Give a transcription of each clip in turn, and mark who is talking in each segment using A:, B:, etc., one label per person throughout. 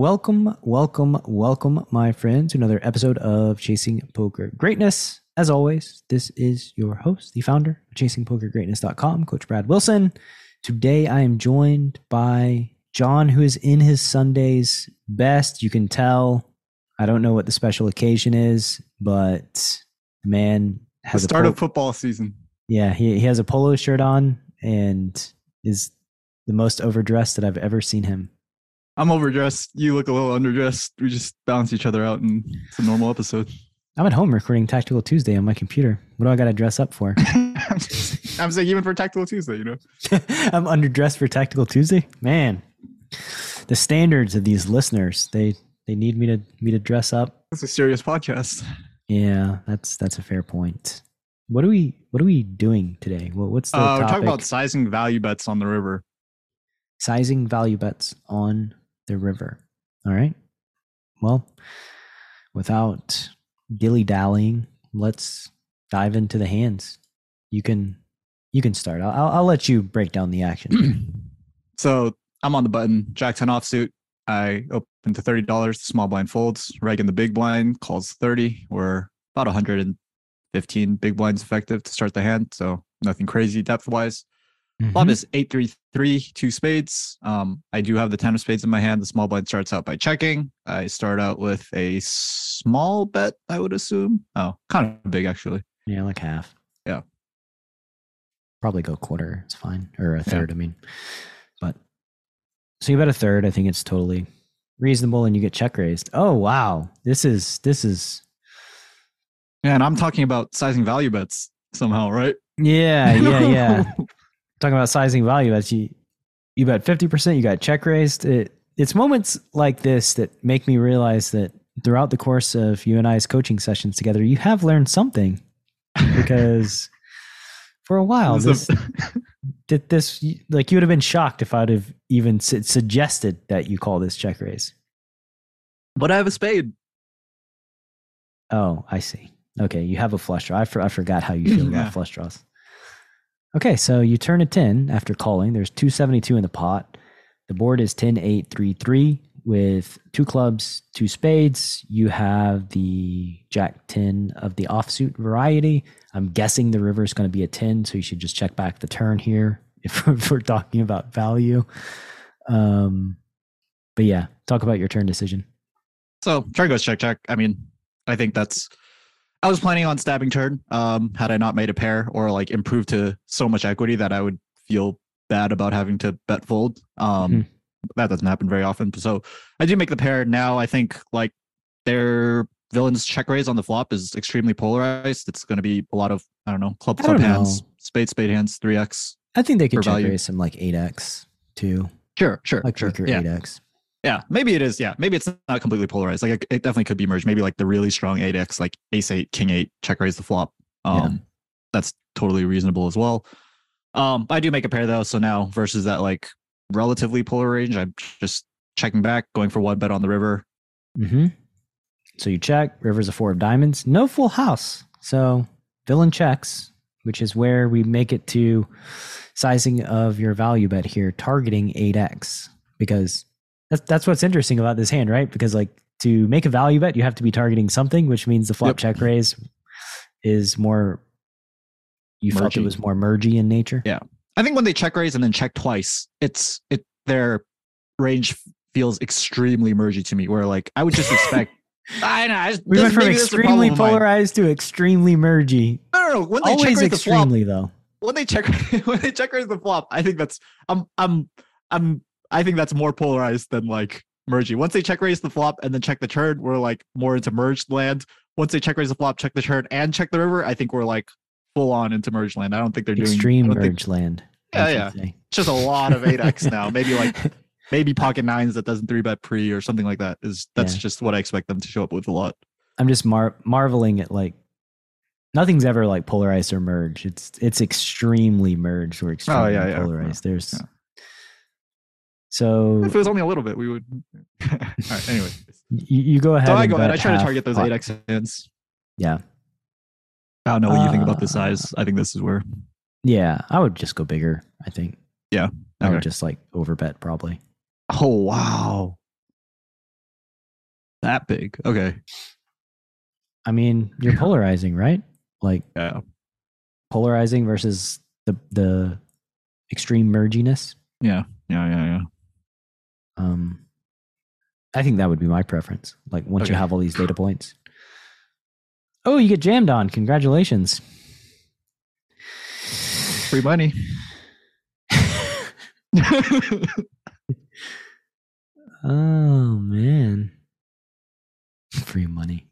A: Welcome, welcome, welcome, my friends, to another episode of Chasing Poker Greatness. As always, this is your host, the founder of ChasingPokerGreatness.com, Coach Brad Wilson. Today I am joined by John, who is in his Sunday's best. You can tell. I don't know what the special occasion is, but man has
B: the start
A: a
B: of football season.
A: Yeah, he, he has a polo shirt on and is the most overdressed that I've ever seen him.
B: I'm overdressed. You look a little underdressed. We just balance each other out, and it's a normal episode.
A: I'm at home recording Tactical Tuesday on my computer. What do I got to dress up for?
B: I'm, saying even for Tactical Tuesday, you know.
A: I'm underdressed for Tactical Tuesday. Man, the standards of these listeners they they need me to me to dress up.
B: It's a serious podcast.
A: Yeah, that's that's a fair point. What are we what are we doing today? What, what's the
B: Uh, we're talking about sizing value bets on the river.
A: sizing value bets on the river. All right. Well, without dilly dallying, let's dive into the hands. You can you can start. I'll, I'll, let you break down the action.
B: So I'm on the button. Jack 10 offsuit. I open to thirty dollars. Small blind folds. Reg in the big blind calls thirty. We're about 115 big blinds effective to start the hand. So nothing crazy depth wise. Flop
A: Mhm.
B: is eight three three two spades. Um, I do have the ten of spades in my hand. The small blind starts out by checking. I start out with a small bet. I would assume. Oh, kind of big actually.
A: Yeah, like half.
B: Yeah.
A: Probably go quarter. It's fine. Or a third, I mean. But so you bet a third. I think it's totally reasonable and you get check raised. Oh wow. This is this is
B: Yeah, and I'm talking about sizing value bets somehow, right?
A: yeah, yeah, yeah. Talking about sizing value as you you bet 50%, you got check raised. It it's moments like this that make me realize that throughout the course of you and I's coaching sessions together, you have learned something because for a while
B: This
A: did this like you would have been shocked if I'd have even su- suggested that you call this check raise.
B: but I have a spade.
A: Oh, I see. Okay, you have a flush draw. I, for, I forgot how you feel about flush draws. Okay, so you turn a 10 after calling. There's 272 in the pot. The board is 10 8 3 3 with two clubs, two spades. You have the jack 10 of the offsuit variety. I'm guessing the river is going to be a 10, so you should just check back the turn here if, we're talking about value. Um, but yeah, talk about your turn decision.
B: So turn goes check check. I mean, I think that's. I was planning on stabbing turn. Um, had I not made a pair or like improved to so much equity that I would feel bad about having to bet fold. Um,
A: Mhm.
B: that doesn't happen very often. So I do make the pair now. I think like their villains check raise on the flop is extremely polarized. It's going to be a lot of I don't know club club hands,
A: know.
B: spade spade hands, three x.
A: I think they could check
B: value.
A: raise some like 8x too.
B: Sure, sure,
A: like
B: sure.
A: weaker
B: Yeah,
A: 8x.
B: Yeah. Maybe it is. Yeah, maybe it's not completely polarized. Like it, it definitely could be merged. Maybe like the really strong eight x, like ace eight, king eight, check raise the flop.
A: Yeah.
B: Um, that's totally reasonable as well. Um, I do make a pair though, so now versus that like relatively polar range, I'm just checking back, going for one bet on the river.
A: Mm-hmm. So you check. River's a four of diamonds. No full house. So villain checks, which is where we make it to sizing of your value bet here, targeting 8x. Because that's that's what's interesting about this hand, right? Because like to make a value bet, you have to be targeting something, which means the flop
B: Yep.
A: check raise is more you felt it was more mergy in nature.
B: Yeah. I think when they check raise and then check twice, it's it their range feels extremely mergy to me. Where like I would just expect. I know. I just,
A: We
B: this-
A: went from extremely
B: problem of mine.
A: polarized to extremely mergy.
B: No, no, no. When they check
A: Always
B: raise the flop,
A: extremely though.
B: when they check when they check raise the flop, I think that's I'm I'm I'm I think that's more polarized than like mergy. Once they check raise the flop and then check the turn, we're like more into merged land. Once they check raise the flop, check the turn, and check the river, I think we're like full on into merged land. I don't think they're doing
A: Extreme
B: don't think-
A: merge land.
B: Yeah, yeah. Just a lot of 8x now. Maybe like maybe pocket nines that doesn't three bet pre or something like that. Is that's
A: Yeah.
B: just what I expect them to show up with a lot.
A: I'm just mar- marveling at like nothing's ever like polarized or merged. It's it's extremely merged or extremely
B: Oh, yeah, yeah,
A: polarized. There's
B: yeah.
A: So
B: If it was only a little bit, we would. All right. Anyway,
A: you, you go ahead.
B: so I go ahead. I try to target those 8x hands.
A: Yeah,
B: I don't know what you think about the
A: Uh,
B: size. I think this is where.
A: yeah. I would just go bigger. I think.
B: Yeah,
A: I would just like overbet probably.
B: Oh wow. That big. Okay.
A: I mean, you're polarizing, right? Like
B: Yeah.
A: polarizing versus the the extreme merginess.
B: Yeah. Yeah. Yeah. Yeah.
A: Um, I think that would be my preference. Like once you have all these data points. Oh, you get jammed on! Congratulations.
B: Free money.
A: Oh man, free money.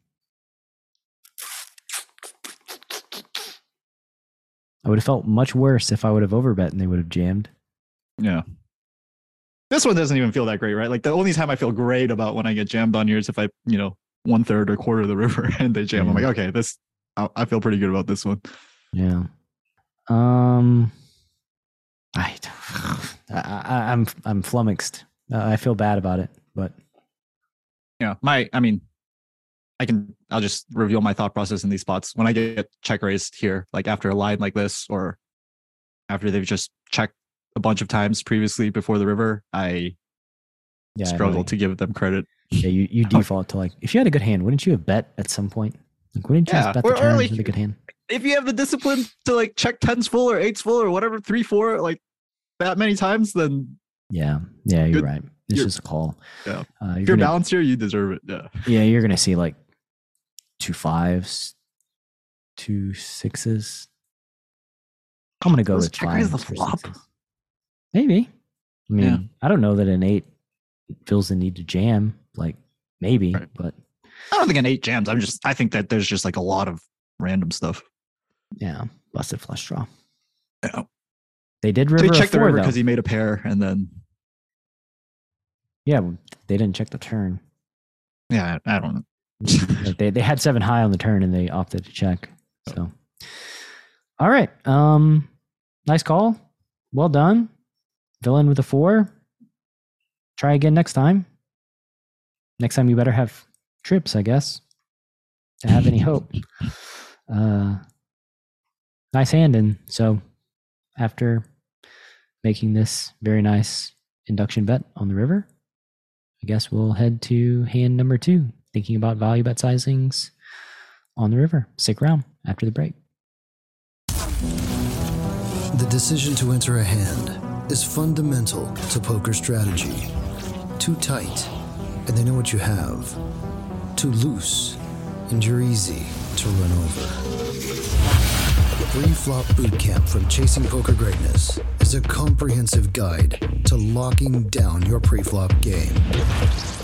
A: I would have felt much worse if I would have overbet and they would have jammed.
B: yeah. This one doesn't even feel that great, right? Like the only time I feel great about when I get jammed on here is if I, you know, one third or quarter of the river and they jam. I'm like, okay, this, I, I feel pretty good about this one.
A: Yeah. Um. I, I, I I'm I'm flummoxed. Uh, I feel bad about it, but
B: Yeah. My, I mean, I can, I'll just reveal my thought process in these spots. When I get check raised here, like after a line like this, or after they've just checked a bunch of times previously before the river, I
A: yeah, I
B: struggle
A: you-
B: to give them credit.
A: Yeah, you, you default to like if you had a good hand, wouldn't you have bet at some point? Like, wouldn't you
B: Yeah,
A: bet the turn
B: like-
A: with a good hand?
B: if you have the discipline to like check tens full or eights full or whatever, three, four, like that many times, then
A: Yeah, yeah, you're
B: Good-
A: right. It's just a call.
B: Yeah.
A: uh, you're
B: if you're
A: gonna,
B: balanced here, you deserve it. Yeah.
A: yeah, you're gonna see like two fives, two sixes. I'm gonna go
B: Does
A: with
B: check raise the flop?
A: sixes. Maybe. I mean,
B: Yeah.
A: I don't know that an eight feels the need to jam. Like maybe,
B: Right.
A: but
B: I don't think an eight jams. I'm just, I think that there's just like a lot of random stuff.
A: yeah, busted flush draw.
B: Yeah.
A: They did river
B: he
A: a
B: checked the river because he made a pair and then,
A: Yeah, they didn't check the turn.
B: yeah, I I don't know.
A: They they had seven high on the turn and they opted to check. So, all right, um, nice call. Well done. Villain with a four. Try again next time. Next time you better have trips, I guess, to have any hope. Uh, nice hand, and so after making this very nice induction bet on the river, I guess we'll head to hand number two, thinking about value bet sizings on the river. Stick around after the break.
C: The decision to enter a hand is fundamental to poker strategy. Too tight, and they know what you have. Too loose, and you're easy to run over. Pre-flop bootcamp from Chasing Poker Greatness is a comprehensive guide to locking down your pre-flop game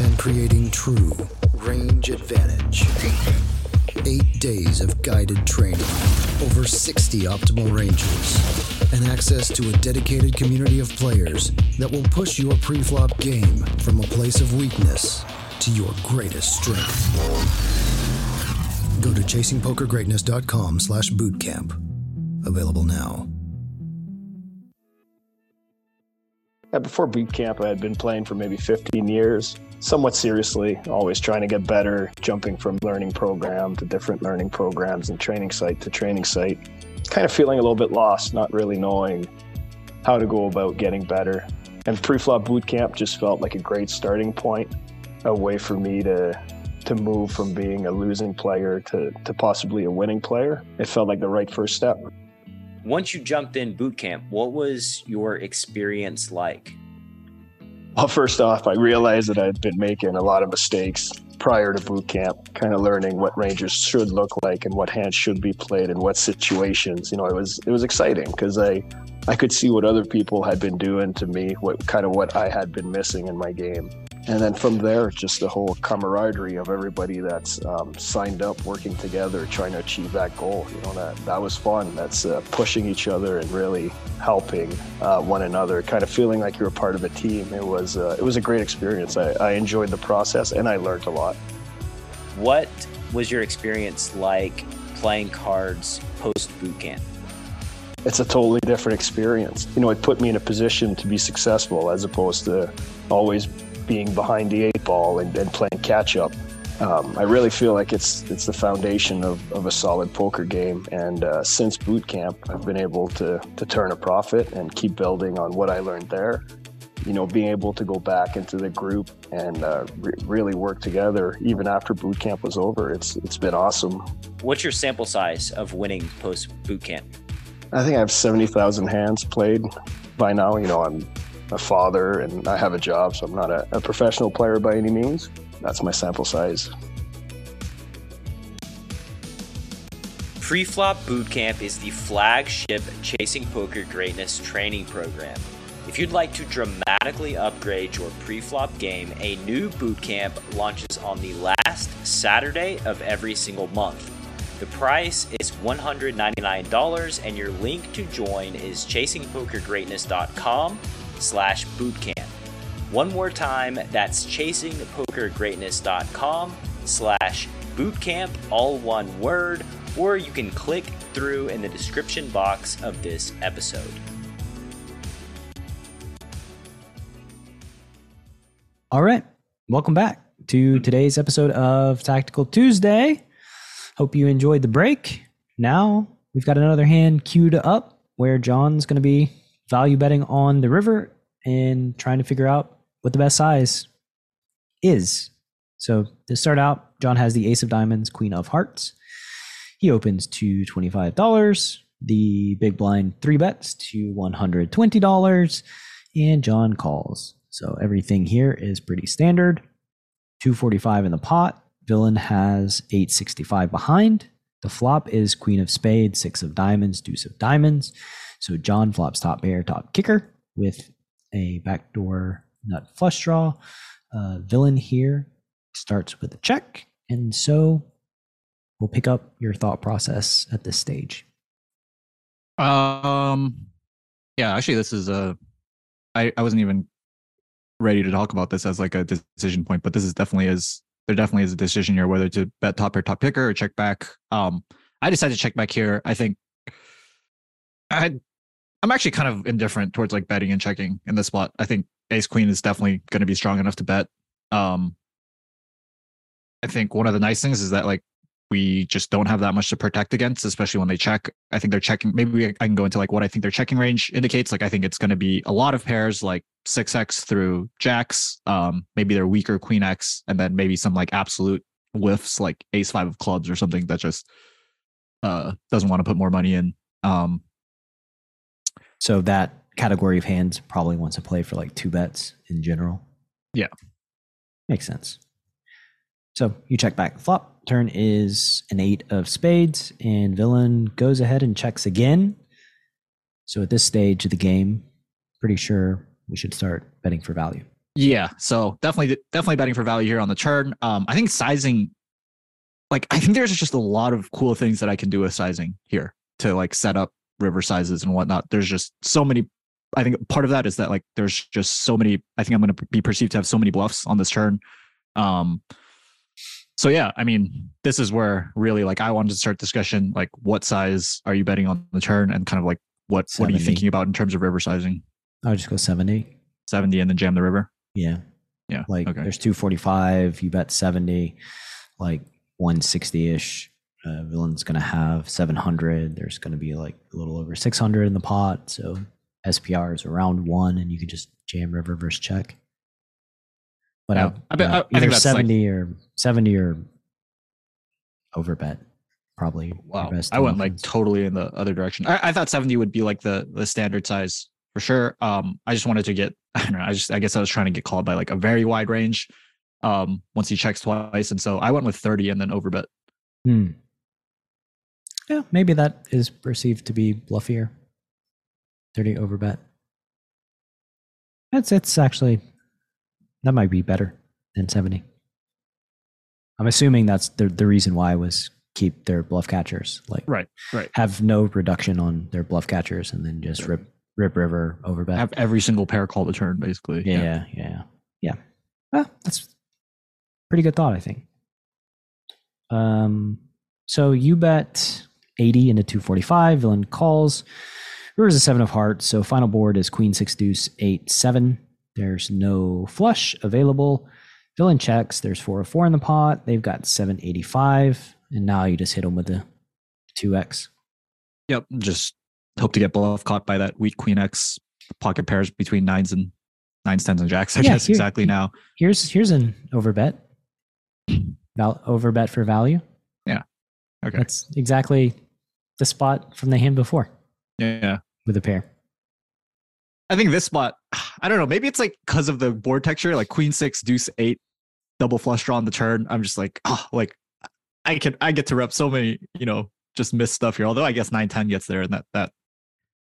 C: and creating true range advantage. Eight days of guided training, over 60 optimal ranges, and access to a dedicated community of players that will push your pre-flop game from a place of weakness to your greatest strength. Go to chasingpokergreatness.com slash bootcamp. Available now.
D: Uh, before boot camp, I had been playing for maybe 15 years, somewhat seriously, always trying to get better, jumping from learning program to different learning programs and training site to training site. Kind of feeling a little bit lost, not really knowing how to go about getting better. And pre-flop boot camp just felt like a great starting point, a way for me to to move from being a losing player to, to possibly a winning player. It felt like the right first step.
E: Once you jumped in boot camp, what was your experience like?
D: Well, first off, I realized that I'd been making a lot of mistakes prior to boot camp, kind of learning what ranges should look like and what hands should be played in what situations. You know, it was it was exciting because I I could see what other people had been doing to me, what kind of what I had been missing in my game. And then from there, just the whole camaraderie of everybody that's um, signed up, working together, trying to achieve that goal. You know that that was fun. That's uh, pushing each other and really helping uh, one another. Kind of feeling like you're a part of a team. It was uh, it was a great experience. I, I enjoyed the process and I learned a lot.
E: What was your experience like playing cards post boot camp?
D: It's a totally different experience. You know, it put me in a position to be successful as opposed to always being behind the eight ball and, and playing catch up. Um, I really feel like it's it's the foundation of, of a solid poker game. And uh, since boot camp, I've been able to to turn a profit and keep building on what I learned there. You know, being able to go back into the group and uh, re- really work together even after boot camp was over. It's it's been awesome.
E: What's your sample size of winning post boot camp?
D: I think I have seventy thousand hands played by now. You know, I'm a father and I have a job, so I'm not a, a professional player by any means. That's my sample size.
E: Preflop Bootcamp is the flagship Chasing Poker Greatness training program. If you'd like to dramatically upgrade your preflop game, a new bootcamp launches on the last Saturday of every single month. The price is $199 and your link to join is chasingpokergreatness.com slash bootcamp. One more time, that's chasingpokergreatness.com slash bootcamp, all one word, or you can click through in the description box of this episode.
A: All right. Welcome back to today's episode of Tactical Tuesday. Hope you enjoyed the break. Now we've got another hand queued up where John's going to be value betting on the river and trying to figure out what the best size is. So to start out, John has the Ace of Diamonds, Queen of Hearts. He opens to $25. The big blind three bets to $120. And John calls. So everything here is pretty standard. 245 in the pot. Villain has 865 behind. The flop is Queen of Spades, Six of Diamonds, Deuce of Diamonds. So John flops top pair, top kicker with a backdoor nut flush draw. Uh, villain here starts with a check. And so we'll pick up your thought process at this stage.
B: Um, yeah, actually, this is a. I I wasn't even ready to talk about this as like a decision point, but this is definitely is there definitely is a decision here whether to bet top or top kicker or check back. Um, I decided to check back here. I think I I'm actually kind of indifferent towards like betting and checking in this spot. I think ace queen is definitely going to be strong enough to bet. Um, I think one of the nice things is that like we just don't have that much to protect against, especially when they check. I think they're checking. Maybe I can go into like what I think their checking range indicates. Like I think it's going to be a lot of pairs, like six X through jacks. Um, maybe they're weaker queen X, and then maybe some like absolute whiffs, like ace five of clubs or something that just uh doesn't want to put more money in. Um,
A: so that category of hands probably wants to play for like two bets in general.
B: Yeah.
A: Makes sense. So you check back. Flop turn is an eight of spades, and villain goes ahead and checks again. So at this stage of the game, pretty sure we should start betting for value.
B: Yeah, so definitely, definitely betting for value here on the turn. Um, I think sizing, like I think there's just a lot of cool things that I can do with sizing here to like set up river sizes and whatnot. There's just so many. I think part of that is that like there's just so many. I think I'm going to be perceived to have so many bluffs on this turn. Um, so yeah, I mean, this is where really like I wanted to start discussion. Like, what size are you betting on the turn, and kind of like what 70. what are you thinking about in terms of river sizing?
A: I would just go seventy.
B: Seventy, and then jam the river.
A: Yeah,
B: yeah.
A: Like okay. there's two forty five. You bet seventy, like one sixty ish. Uh, villain's going to have 700. There's going to be like a little over 600 in the pot. So SPR is around one, and you can just jam river versus check. But yeah, I, I, bet, uh, I, either 70 like, or 70 or overbet probably.
B: Wow. I went like totally in the other direction. I, I thought 70 would be like the the standard size for sure. Um, I just wanted to get, I don't know, I just, I guess I was trying to get called by like a very wide range um, once he checks twice. And so I went with 30 and then overbet.
A: Hmm. Yeah, maybe that is perceived to be bluffier. 30 overbet. It's it's actually that might be better than 70. I'm assuming that's the the reason why was keep their bluff catchers like
B: Right, right.
A: have no reduction on their bluff catchers and then just rip rip river over bet.
B: Have every single pair call the turn, basically.
A: yeah, yeah, yeah, yeah. Well, that's pretty good thought, I think. Um, so you bet 80 into 245. Villain calls. River's a seven of hearts. So final board is queen six deuce eight seven. There's no flush available. Villain checks. There's four of four in the pot. They've got 785. And now you just hit them with the 2x.
B: Yep. Just hope to get bluff caught by that weak queen X pocket pairs between nines and nines, tens, and jacks. I
A: Yeah,
B: guess
A: here-
B: exactly now.
A: Here's here's an overbet. Val, overbet for value.
B: Okay.
A: That's exactly the spot from the hand before
B: Yeah.
A: with a pair.
B: I think this spot, I don't know. Maybe it's like because of the board texture, like queen six, deuce eight, double flush draw on the turn. I'm just like, oh, like I can, I get to rep so many, you know, just miss stuff here. Although I guess nine ten gets there and that, that,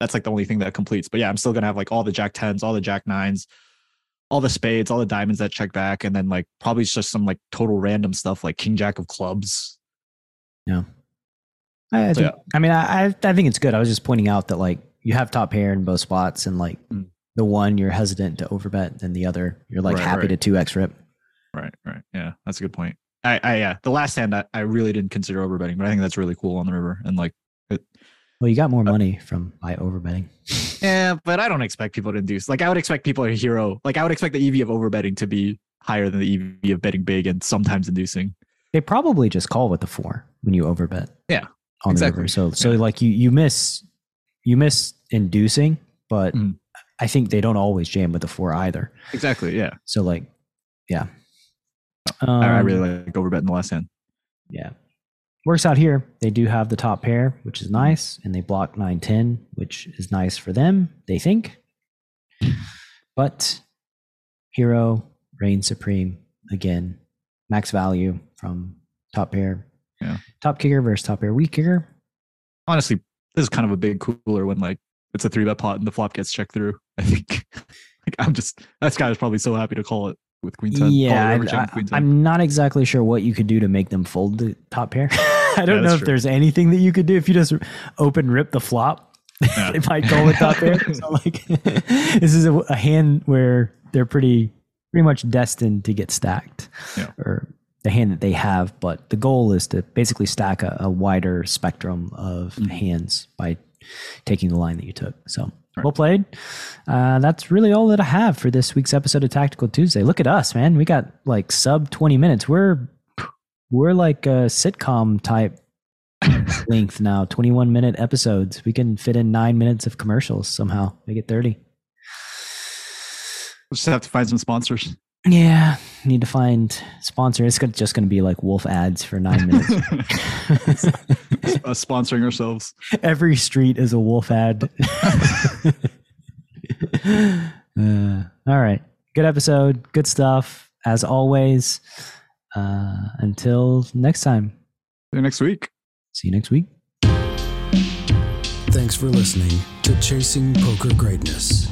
B: that's like the only thing that completes. But yeah, I'm still going to have like all the jack tens, all the jack nines, all the spades, all the diamonds that check back. And then like probably just some like total random stuff like king jack of clubs.
A: I, I,
B: So,
A: think, I mean, I, I I think it's good. I was just pointing out that like you have top pair in both spots, and like
B: Mm.
A: the one you're hesitant to overbet, and the other you're like
B: Right,
A: happy
B: right.
A: to two x rip.
B: Right. Right. Yeah. That's a good point. I, I, yeah, the last hand I, I really didn't consider overbetting, but I think that's really cool on the river. And like,
A: Well, you got
B: Uh,
A: more money from by overbetting.
B: Yeah, but I don't expect people to induce. Like I would expect people to hero. Like I would expect the EV of overbetting to be higher than the EV of betting big and sometimes inducing.
A: They probably just call with the four when you overbet.
B: Yeah,
A: on the
B: exactly.
A: river. So so
B: Yeah.
A: like you you miss you miss inducing, but
B: Mhm.
A: I think they don't always jam with the four either.
B: Exactly. Yeah.
A: So like, yeah.
B: I, I
A: Um,
B: really like overbetting the last hand.
A: Yeah. Works out here. They do have the top pair, which is nice, and they block 9 10, which is nice for them, they think. But hero reigns supreme again. Max value from top pair.
B: Yeah.
A: Top kicker versus top pair weak kicker.
B: Honestly, this is kind of a big cooler when like it's a three bet pot and the flop gets checked through. I think. like I'm just that guy is probably so happy to call it with queen ten.
A: Yeah,
B: call
A: I,
B: river jam with queen 10.
A: am not exactly sure what you could do to make them fold the top pair. I don't
B: Yeah,
A: know if
B: true.
A: there's anything that you could do if you just open rip the flop.
B: Yeah.
A: they might go with top pair. So like, this is a, a hand where they're pretty pretty much destined to get stacked,
B: Yeah.
A: or the hand that they have. But the goal is to basically stack a, a wider spectrum of
B: Mhm.
A: hands by taking the line that you took. So
B: Right.
A: well played. Uh, that's really all that I have for this week's episode of Tactical Tuesday. Look at us, man. We got like sub 20 minutes. We're we're like a sitcom type length now. 21 minute episodes. We can fit in nine minutes of commercials somehow. Make it 30.
B: We'll just have to find some sponsors.
A: Yeah, need to find sponsor. It's just going to be like wolf ads for nine minutes.
B: Us sponsoring ourselves.
A: Every street is a wolf ad. Uh, all right. Good episode. Good stuff. As always. Uh, until next time.
B: See you next week.
A: See you next week.
C: Thanks for listening to Chasing Poker Greatness.